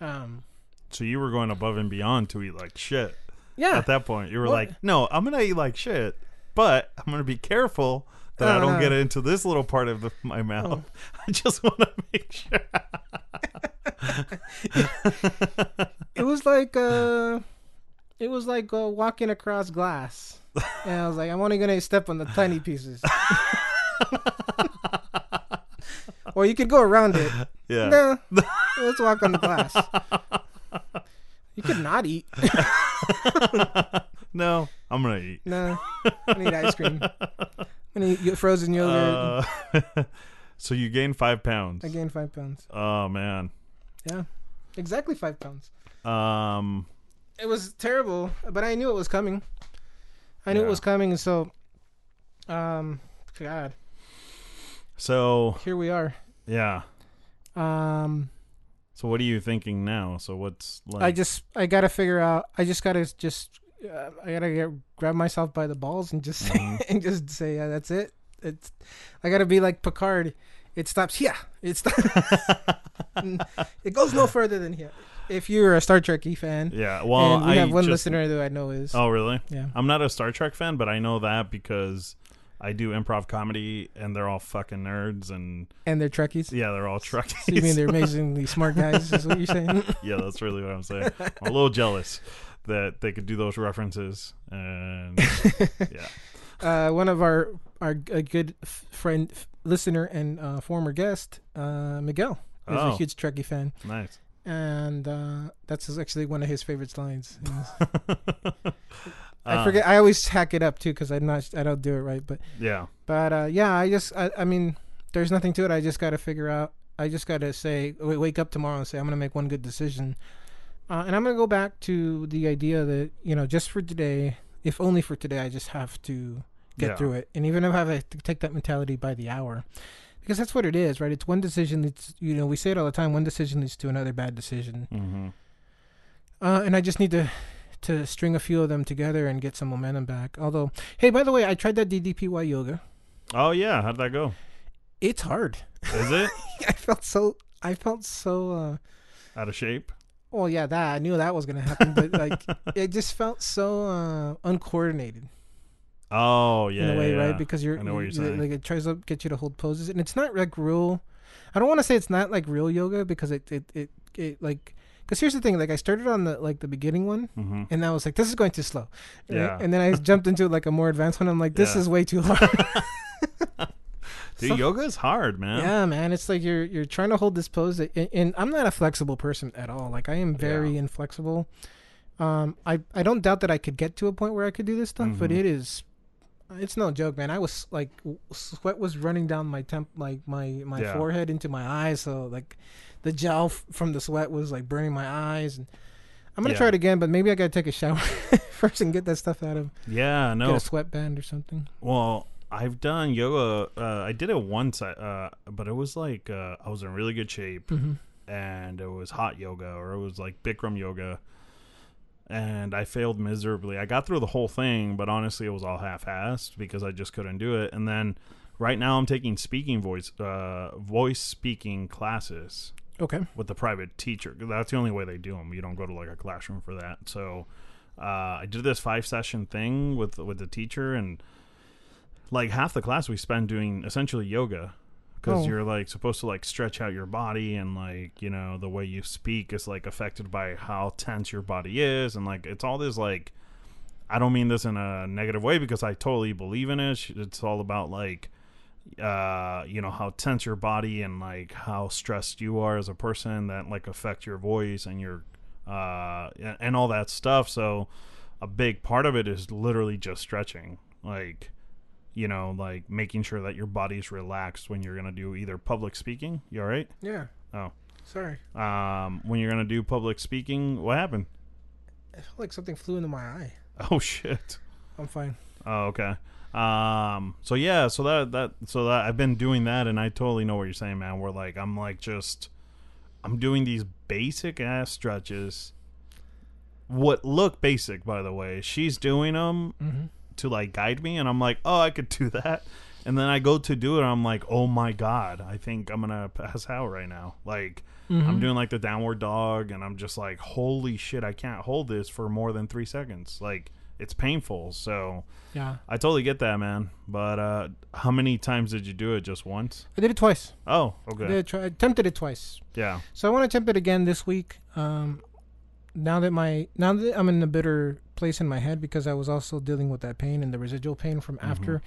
um so you were going above and beyond to eat like shit. yeah At that point, you were Well- like, "No, I'm gonna eat like shit, but I'm gonna be careful that I don't no. get into this little part of the, my mouth. I just want to make sure." it was like uh it was like uh, walking across glass and i was like i'm only gonna step on the tiny pieces or you could go around it yeah. no let's walk on the glass you could not eat no, I'm gonna eat. no i need ice cream i'm gonna eat frozen yogurt Uh, so you gained five pounds. I gained five pounds. Oh man. Yeah, exactly five pounds. Um. It was terrible, but I knew it was coming. I knew it was coming, so um, God, So here we are. yeah. Um, So what are you thinking now? So what's like? I just I gotta figure out. I just gotta just uh, I gotta get, grab myself by the balls and just say Mhm. and just say yeah, that's it. It's I gotta be like Picard. It stops here. It stops. it goes no further than here. If you're a Star Trekky fan, yeah. Well, and we I have one just, listener that I know is Oh really? yeah. I'm not a Star Trek fan, but I know that because I do improv comedy, and they're all fucking nerds, and and they're Trekkies. yeah, they're all Trekkies. So you mean they're amazingly smart guys? Is what you're saying? yeah, that's really what I'm saying. I'm a little jealous that they could do those references, and yeah, uh, one of our our a good f- friend, listener, and uh, former guest, uh, Miguel, is a Oh. huge Trekkie fan, nice. And uh, that's actually one of his favorite lines. I Uh, forget. I always hack it up too because I'm not. I don't do it right, but Yeah, but uh, yeah, I just. I, I mean, there's nothing to it. I just got to figure out. I just got to say, wake up tomorrow and say I'm gonna make one good decision. Uh, and I'm gonna go back to the idea that you know, just for today, if only for today, I just have to get Yeah. through it. And even if I have to take that mentality by the hour, because that's what it is, right? It's one decision. It's you know, we say it all the time. One decision leads to another bad decision. Mm-hmm. Uh, and I just need to to string a few of them together and get some momentum back. Although, hey, by the way, I tried that DDPY yoga. Oh yeah, how'd that go? It's hard. Is it I felt so. I felt so. uh out of shape? Well, yeah, that I knew that was gonna happen, but like, it just felt so uh uncoordinated Oh yeah, in a way, yeah, right? Because you're, I know what you- you're saying. like it tries to get you to hold poses, and it's not like real. I don't want to say it's not like real yoga because it it it, it like. Because here's the thing, like I started on the like the beginning one, hmm and I was like, "This is going too slow," right? Yeah. And then I jumped into like a more advanced one. I'm like, "This Yeah. is way too hard." Dude, So- yoga is hard, man. Yeah, man, it's like you're you're trying to hold this pose, that, and, and I'm not a flexible person at all. Like I am very Yeah. inflexible. Um, I I don't doubt that I could get to a point where I could do this stuff, but Mhm. it is, it's no joke, man. I was like, sweat was running down my temp, like my my Yeah. forehead into my eyes, so like, the gel f- from the sweat was like burning my eyes, and I'm gonna Yeah. try it again, but maybe I gotta take a shower first and get that stuff out of Yeah, get no. a sweatband or something. Well, I've done yoga. Uh, I did it once, uh, but it was like uh, I was in really good shape, Mm-hmm. and it was hot yoga or it was like Bikram yoga, and I failed miserably. I got through the whole thing, but honestly, it was all half-assed because I just couldn't do it. And then right now, I'm taking speaking voice, uh, voice speaking classes Okay. with the private teacher. That's the only way they do them. You don't go to like a classroom for that. So uh, I did this five session thing with with the teacher, and like half the class we spend doing essentially yoga because Oh. you're like supposed to like stretch out your body and like you know the way you speak is like affected by how tense your body is and like it's all this like I don't mean this in a negative way because I totally believe in it. It's all about like uh you know how tense your body and like how stressed you are as a person that like affect your voice and your uh and, and all that stuff so a big part of it is literally just stretching like you know like making sure that your body's relaxed when you're gonna do either public speaking you all right Yeah. Oh. Sorry. um when you're gonna do public speaking what happened I felt like something flew into my eye. oh shit I'm fine. Oh, okay. Um. So yeah. So that that so that I've been doing that, and I totally know what you're saying, man. We're like I'm like just I'm doing these basic ass stretches. What look basic, by the way. She's doing them Mm-hmm. To like guide me, and I'm like, oh, I could do that. And then I go to do it, and I'm like, oh my god, I think I'm gonna pass out right now. Like Mm-hmm. I'm doing like the downward dog, and I'm just like, holy shit, I can't hold this for more than three seconds. Like it's painful. So Yeah. I totally get that, man. But uh how many times did you do it? Just once? I did it twice. Oh, I, okay. did try, I attempted it twice. Yeah. So I want to attempt it again this week. Um, now that my now that I'm in a better place in my head because I was also dealing with that pain and the residual pain from after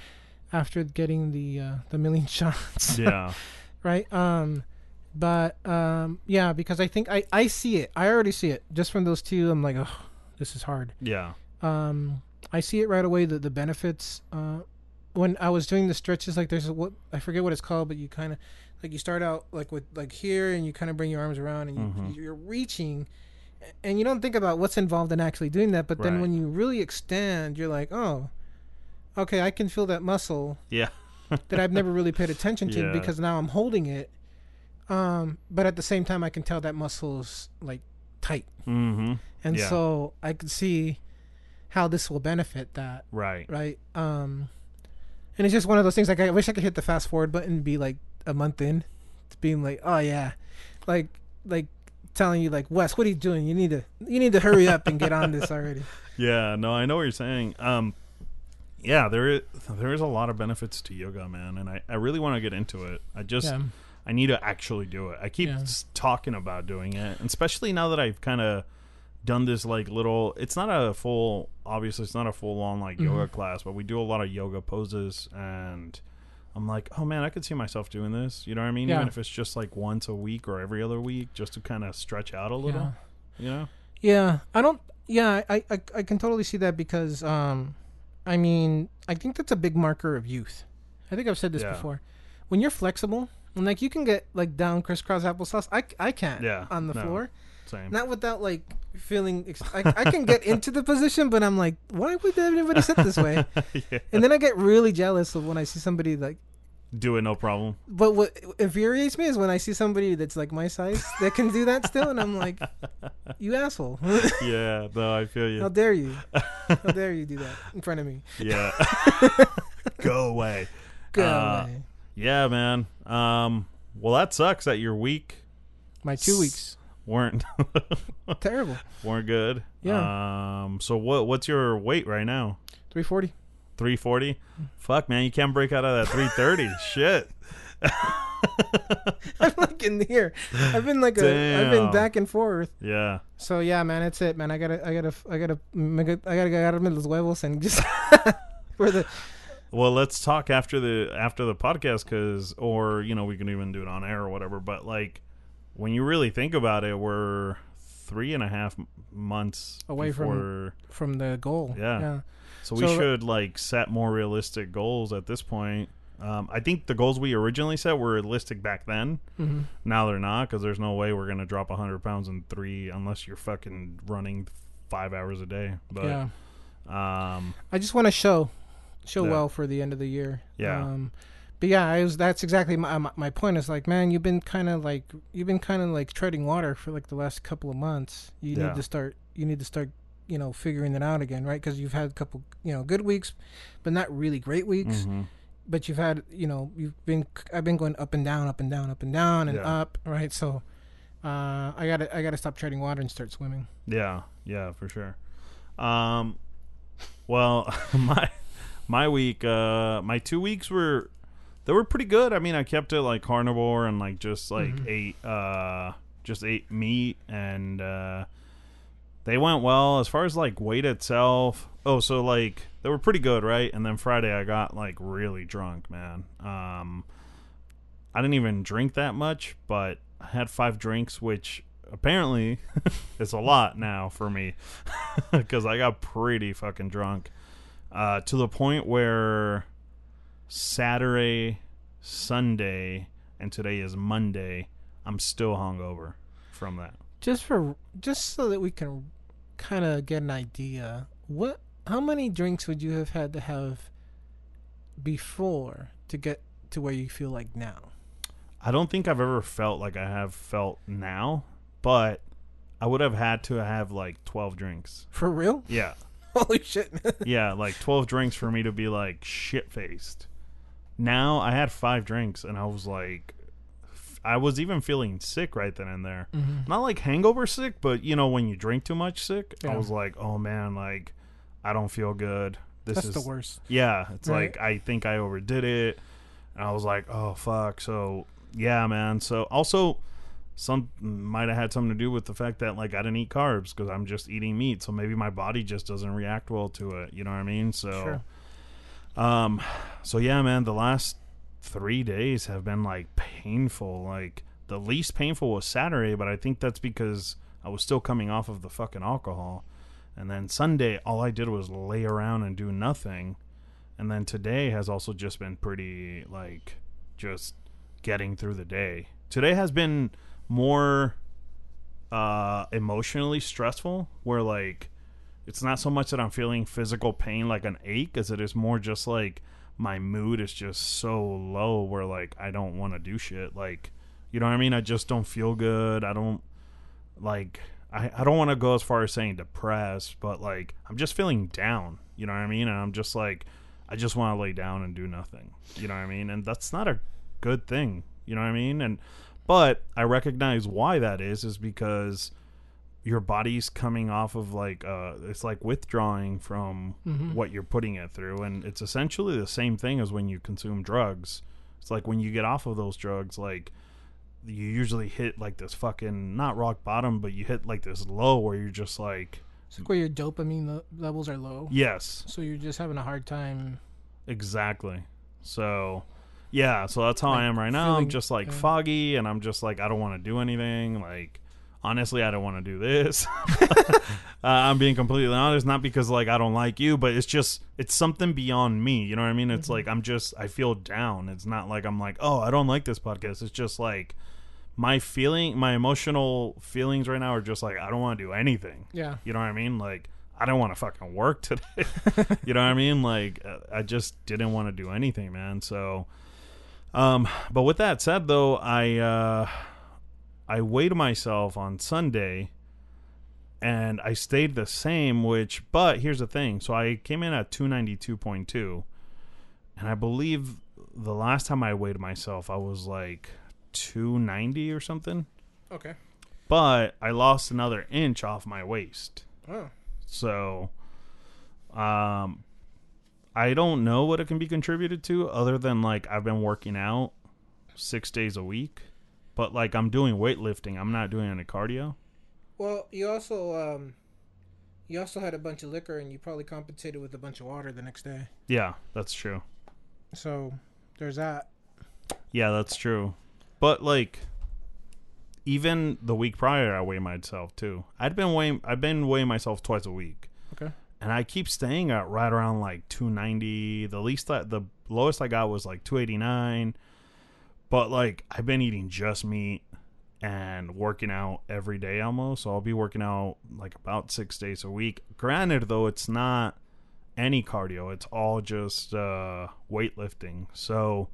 after getting the uh, the million shots. Yeah. right. Um, but um, yeah, because I think I I see it. I already see it just from those two. I'm like, oh, this is hard. Yeah. um i see it right away the the benefits uh when i was doing the stretches like there's a, what i forget what it's called but you kind of like you start out like with like here and you kind of bring your arms around and you, Mhm. you're reaching and you don't think about what's involved in actually doing that but then when you really extend you're like oh okay i can feel that muscle Yeah. that i've never really paid attention to Yeah. because now i'm holding it um but at the same time i can tell that muscle's like tight Mm-hmm. and Yeah. so i can see how this will benefit that Right. right um and it's just one of those things like i wish i could hit the fast forward button and be like a month in to being like oh yeah like like telling you like wes what are you doing you need to you need to hurry up and get on this already Yeah, no, I know what you're saying. Um yeah, there is there is a lot of benefits to yoga, man, and I, I really want to get into it. I just yeah I need to actually do it. I keep Yeah. talking about doing it, especially now that I've kind of done this like little. It's not a full, obviously, it's not a full on like yoga Mhm. class, but we do a lot of yoga poses, and I'm like, oh man, I could see myself doing this. You know what I mean? Yeah. Even if it's just like once a week or every other week, just to kind of stretch out a little. yeah You know? yeah i don't yeah I, I i can totally see that because um i mean i think that's a big marker of youth i think i've said this Yeah. before when you're flexible and like you can get like down crisscross applesauce i, I can't Yeah, on the no. floor same. Not without like feeling. Ex- I, I can get into the position, but I'm like, why would everybody sit this way? yeah. And then I get really jealous of when I see somebody like. Do it, no problem. But what infuriates me is when I see somebody that's like my size that can do that still, and I'm like, you asshole! yeah, no, I feel you. How dare you? How dare you do that in front of me? Yeah. Go away. Go Uh, away. Yeah, man. Um, well, that sucks that your week My two weeks weren't terrible. weren't good. Yeah. Um. So what? What's your weight right now? Three forty. Three forty. Fuck, man, you can't break out of that three thirty. Shit. I'm like in here. I've been like a. I've been back and forth. Yeah. So yeah, man, that's it, man. I gotta, I gotta, I gotta, make it- I gotta get out of los huevos and just for the. Well, let's talk after the after the podcast, because or you know we can even do it on air or whatever. But like, when you really think about it, we're three and a half months Away from- before- from the goal. Yeah. Yeah. So we should like set more realistic goals at this point. Um, I think the goals we originally set were realistic back then. hmm Now they're not because there's no way we're gonna drop hundred pounds in three unless you're fucking running five hours a day. But yeah. um, I just want to show, show Yeah. well for the end of the year. Yeah. Um, but yeah, I was. That's exactly my my, my point. Is like, man, you've been kind of like you've been kind of like treading water for like the last couple of months. You Yeah. need to start. You need to start. You know, figuring it out again, right? Because you've had a couple, you know, good weeks, but not really great weeks. mhm. But you've had, you know, you've been. I've been going up and down, up and down, up and down, and Yeah. up, right? So, uh, I gotta, I gotta stop treading water and start swimming. Yeah, yeah, for sure. Um, well, my my week, uh, my two weeks were they were pretty good. I mean, I kept it like carnivore and like just like Mhm. ate uh just ate meat and uh they went well as far as like weight itself. Oh, so like they were pretty good, right? And then Friday I got like really drunk, man. Um I didn't even drink that much, but I had five drinks, which apparently is a lot now for me because I got pretty fucking drunk uh, to the point where Saturday, Sunday, and today is Monday. I'm still hungover from that. just for just so that we can kind of get an idea what how many drinks would you have had to have before to get to where you feel like now I don't think I've ever felt like I have felt now, but I would have had to have like 12 drinks. for real Yeah. holy shit yeah, like 12 drinks for me to be like shit faced. Now I had five drinks and I was like, I was even feeling sick right then and there. Mhm. Not like hangover sick, but you know, when you drink too much sick, I was like, oh man, like, I don't feel good. This that's is the worst Yeah, it's Right. like I think I overdid it. And I was like, oh fuck. So yeah, man. So also some might have had something to do with the fact that like I didn't eat carbs because I'm just eating meat. So maybe my body just doesn't react well to it. You know what I mean? So Sure. Um so yeah, man, the last three days have been like painful. Like the least painful was Saturday, but I think that's because I was still coming off of the fucking alcohol. And then Sunday, all I did was lay around and do nothing. And then today has also just been pretty like just getting through the day. Today has been more uh emotionally stressful where like it's not so much that I'm feeling physical pain like an ache as it is more just like my mood is just so low where like I don't want to do shit like you know what I mean? I just don't feel good. I don't like I, I don't want to go as far as saying depressed but like I'm just feeling down you know what I mean? And I'm just like I just want to lay down and do nothing you know what I mean? And that's not a good thing you know what I mean? And but I recognize why that is is because your body's coming off of like uh it's like withdrawing from Mhm. what you're putting it through. And it's essentially the same thing as when you consume drugs. It's like when you get off of those drugs like you usually hit like this fucking not rock bottom but you hit like this low where you're just like it's like where your dopamine le- levels are low. Yes. So you're just having a hard time exactly. So yeah so that's how i am right now. I'm just like yeah. foggy and i'm just like i don't want to do anything like honestly i don't want to do this uh, i'm being completely honest not because like i don't like you but it's just it's something beyond me you know what i mean it's Mhm. like i'm just i feel down it's not like i'm like oh i don't like this podcast it's just like my feeling, my emotional feelings right now are just like I don't want to do anything. Yeah. You know what I mean? Like I don't want to fucking work today. you know what I mean? Like uh, I just didn't want to do anything, man. So, um, but with that said, though, I uh, I weighed myself on Sunday, and I stayed the same. Which, but here's the thing. So I came in at two ninety two point two, and I believe the last time I weighed myself, I was like two ninety or something. Okay. But I lost another inch off my waist. Oh. So, um, I don't know what it can be contributed to other than like I've been working out six days a week, but like I'm doing weightlifting. I'm not doing any cardio. Well, you also um, you also had a bunch of liquor, and you probably compensated with a bunch of water the next day. Yeah, that's true. So there's that. Yeah, that's true. But like, even the week prior, I weigh myself too. I'd been weighing. I've been weighing myself twice a week. Okay. and I keep staying at right around like 290. The least that the lowest I got was like 289. But like I've been eating just meat and working out every day almost. So I'll be working out like about 6 days a week. Granted though it's not any cardio. It's all just uh weightlifting. So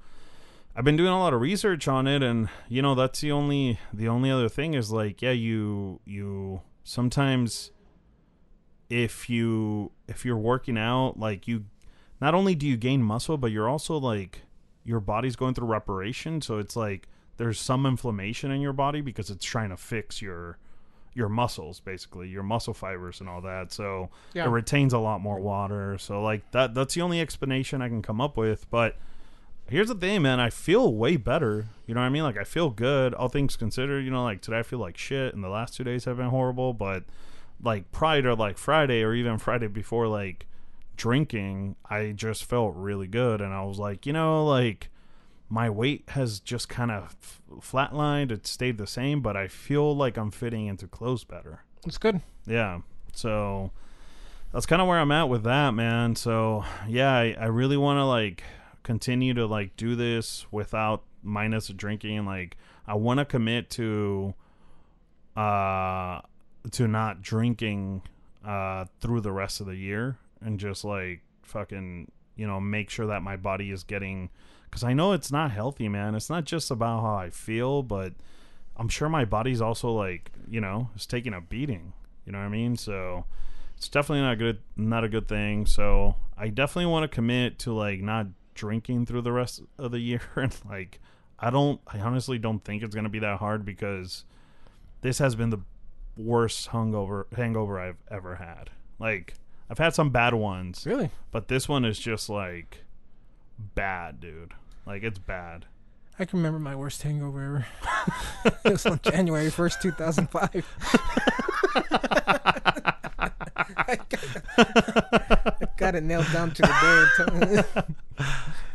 I've been doing a lot of research on it and you know that's the only the only other thing is like yeah you you sometimes if you if you're working out like you not only do you gain muscle but you're also like your body's going through reparation so it's like there's some inflammation in your body because it's trying to fix your your muscles basically your muscle fibers and all that. So Yeah. it retains a lot more water. So like that that's the only explanation i can come up with but here's the thing man i feel way better. You know what i mean? Like i feel good all things considered. You know like today i feel like shit and the last two days have been horrible but like prior to like Friday or even Friday before like drinking, I just felt really good and I was like, you know, like my weight has just kind of f- flatlined, it stayed the same, but I feel like I'm fitting into clothes better. It's good. Yeah. So that's kind of where I'm at with that, man. So yeah, I, I really want to like continue to like do this without minus drinking. Like I want to commit to uh to not drinking uh through the rest of the year and just like fucking you know make sure that my body is getting because I know it's not healthy, man. It's not just about how I feel, but I'm sure my body's also like, you know, it's taking a beating. You know what I mean? So it's definitely not good not a good thing. So I definitely want to commit to like not drinking through the rest of the year and like I don't I honestly don't think it's gonna be that hard because this has been the worst hungover hangover I've ever had. Like I've had some bad ones, Really? but this one is just like bad, dude. Like it's bad. I can remember my worst hangover ever. it was on January 1st, 2005. I got, I got it nailed down to the day.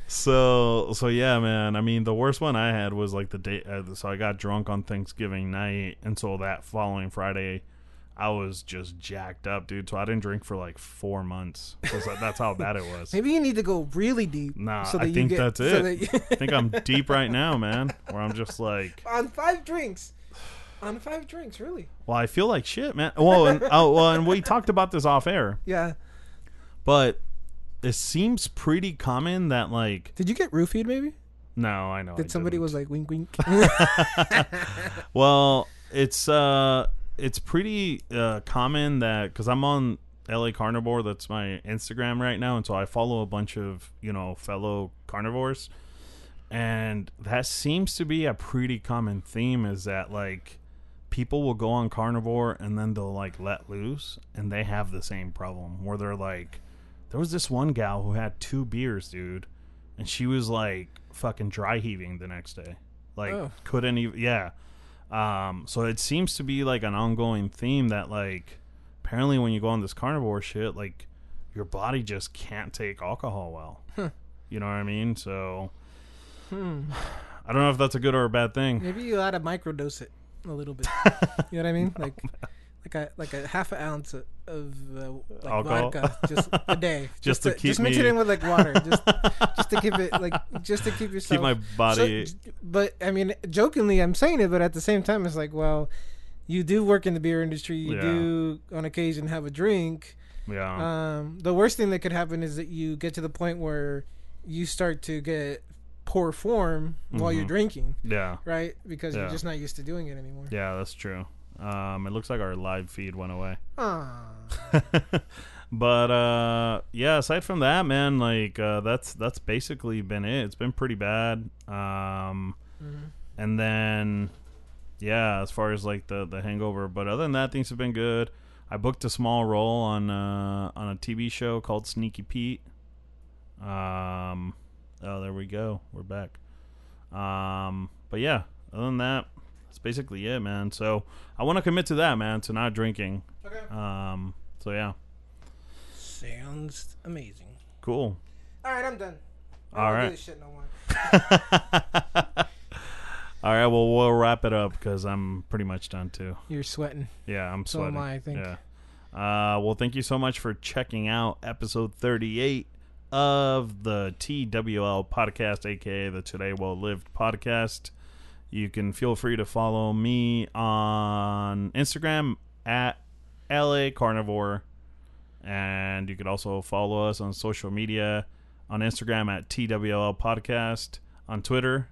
So so yeah, man. I mean, the worst one I had was like the day. Uh, so I got drunk on Thanksgiving night, and so that following Friday, I was just jacked up, dude. So I didn't drink for like four months. That's how bad it was. Maybe you need to go really deep. Nah, so I think get, that's so it. that I think I'm deep right now, man. Where I'm just like, on five drinks. On five drinks, really? well, I feel like shit, man. Well, and, oh, well, and we talked about this off air, Yeah. but it seems pretty common that like, Did you get roofied? Maybe. no, I know. I Did somebody didn't. was like wink wink? Well, it's uh it's pretty uh common that cuz I'm on LA Carnivore, that's my Instagram right now, and so I follow a bunch of, you know, fellow carnivores. And that seems to be a pretty common theme is that like people will go on carnivore and then they'll like let loose and they have the same problem where they're like there was this one gal who had two beers, dude, and she was like fucking dry heaving the next day. Like Oh. couldn't even yeah. Um so it seems to be like an ongoing theme that like apparently when you go on this carnivore shit like your body just can't take alcohol well. You know what I mean? So hmm. I don't know if that's a good or a bad thing. Maybe you ought to microdose it a little bit. you know what I mean? Like, like a like a half an ounce of, uh, like Alcohol? vodka just a day, Just to keep just mix it in with like water, just just to keep it like just to keep yourself Keep my body. So, but I mean, jokingly, I'm saying it, but at the same time, it's like, well, you do work in the beer industry. You Yeah. do, on occasion, have a drink. yeah. Um, the worst thing that could happen is that you get to the point where you start to get poor form while you're Mhm. drinking, yeah. right? Because Yeah. you're just not used to doing it anymore. Yeah, that's true. Um, it looks like our live feed went away. Ah, but uh yeah, aside from that, man, like uh that's that's basically been it. It's been pretty bad. Um Mhm. and then yeah, as far as like the the hangover, but other than that things have been good. I booked a small role on uh on a TV show called Sneaky Pete. Um oh, there we go. We're back. Um but yeah, other than that, that's basically it, man. So, I want to commit to that, man, to not drinking. okay. Um so yeah. Sounds amazing. Cool. All right, I'm done. I All don't do right. this shit no more. All right, well we'll wrap it up because I'm pretty much done too. You're sweating. Yeah, I'm So sweating. am I, I think. Yeah. Uh, well, thank you so much for checking out episode 38 of the TWL podcast, aka the Today Well Lived podcast. You can feel free to follow me on Instagram at LA Carnivore. And you could also follow us on social media on Instagram at TWL Podcast, on Twitter,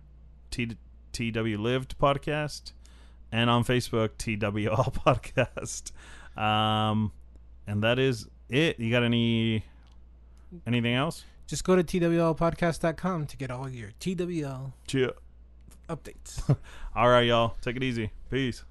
T- TW Lived Podcast, and on Facebook, TWL Podcast. Um, and that is it. You got any anything else? Just go to twlpodcast.com to get all your TWL Yeah. Updates. All right, y'all. Take it easy. Peace.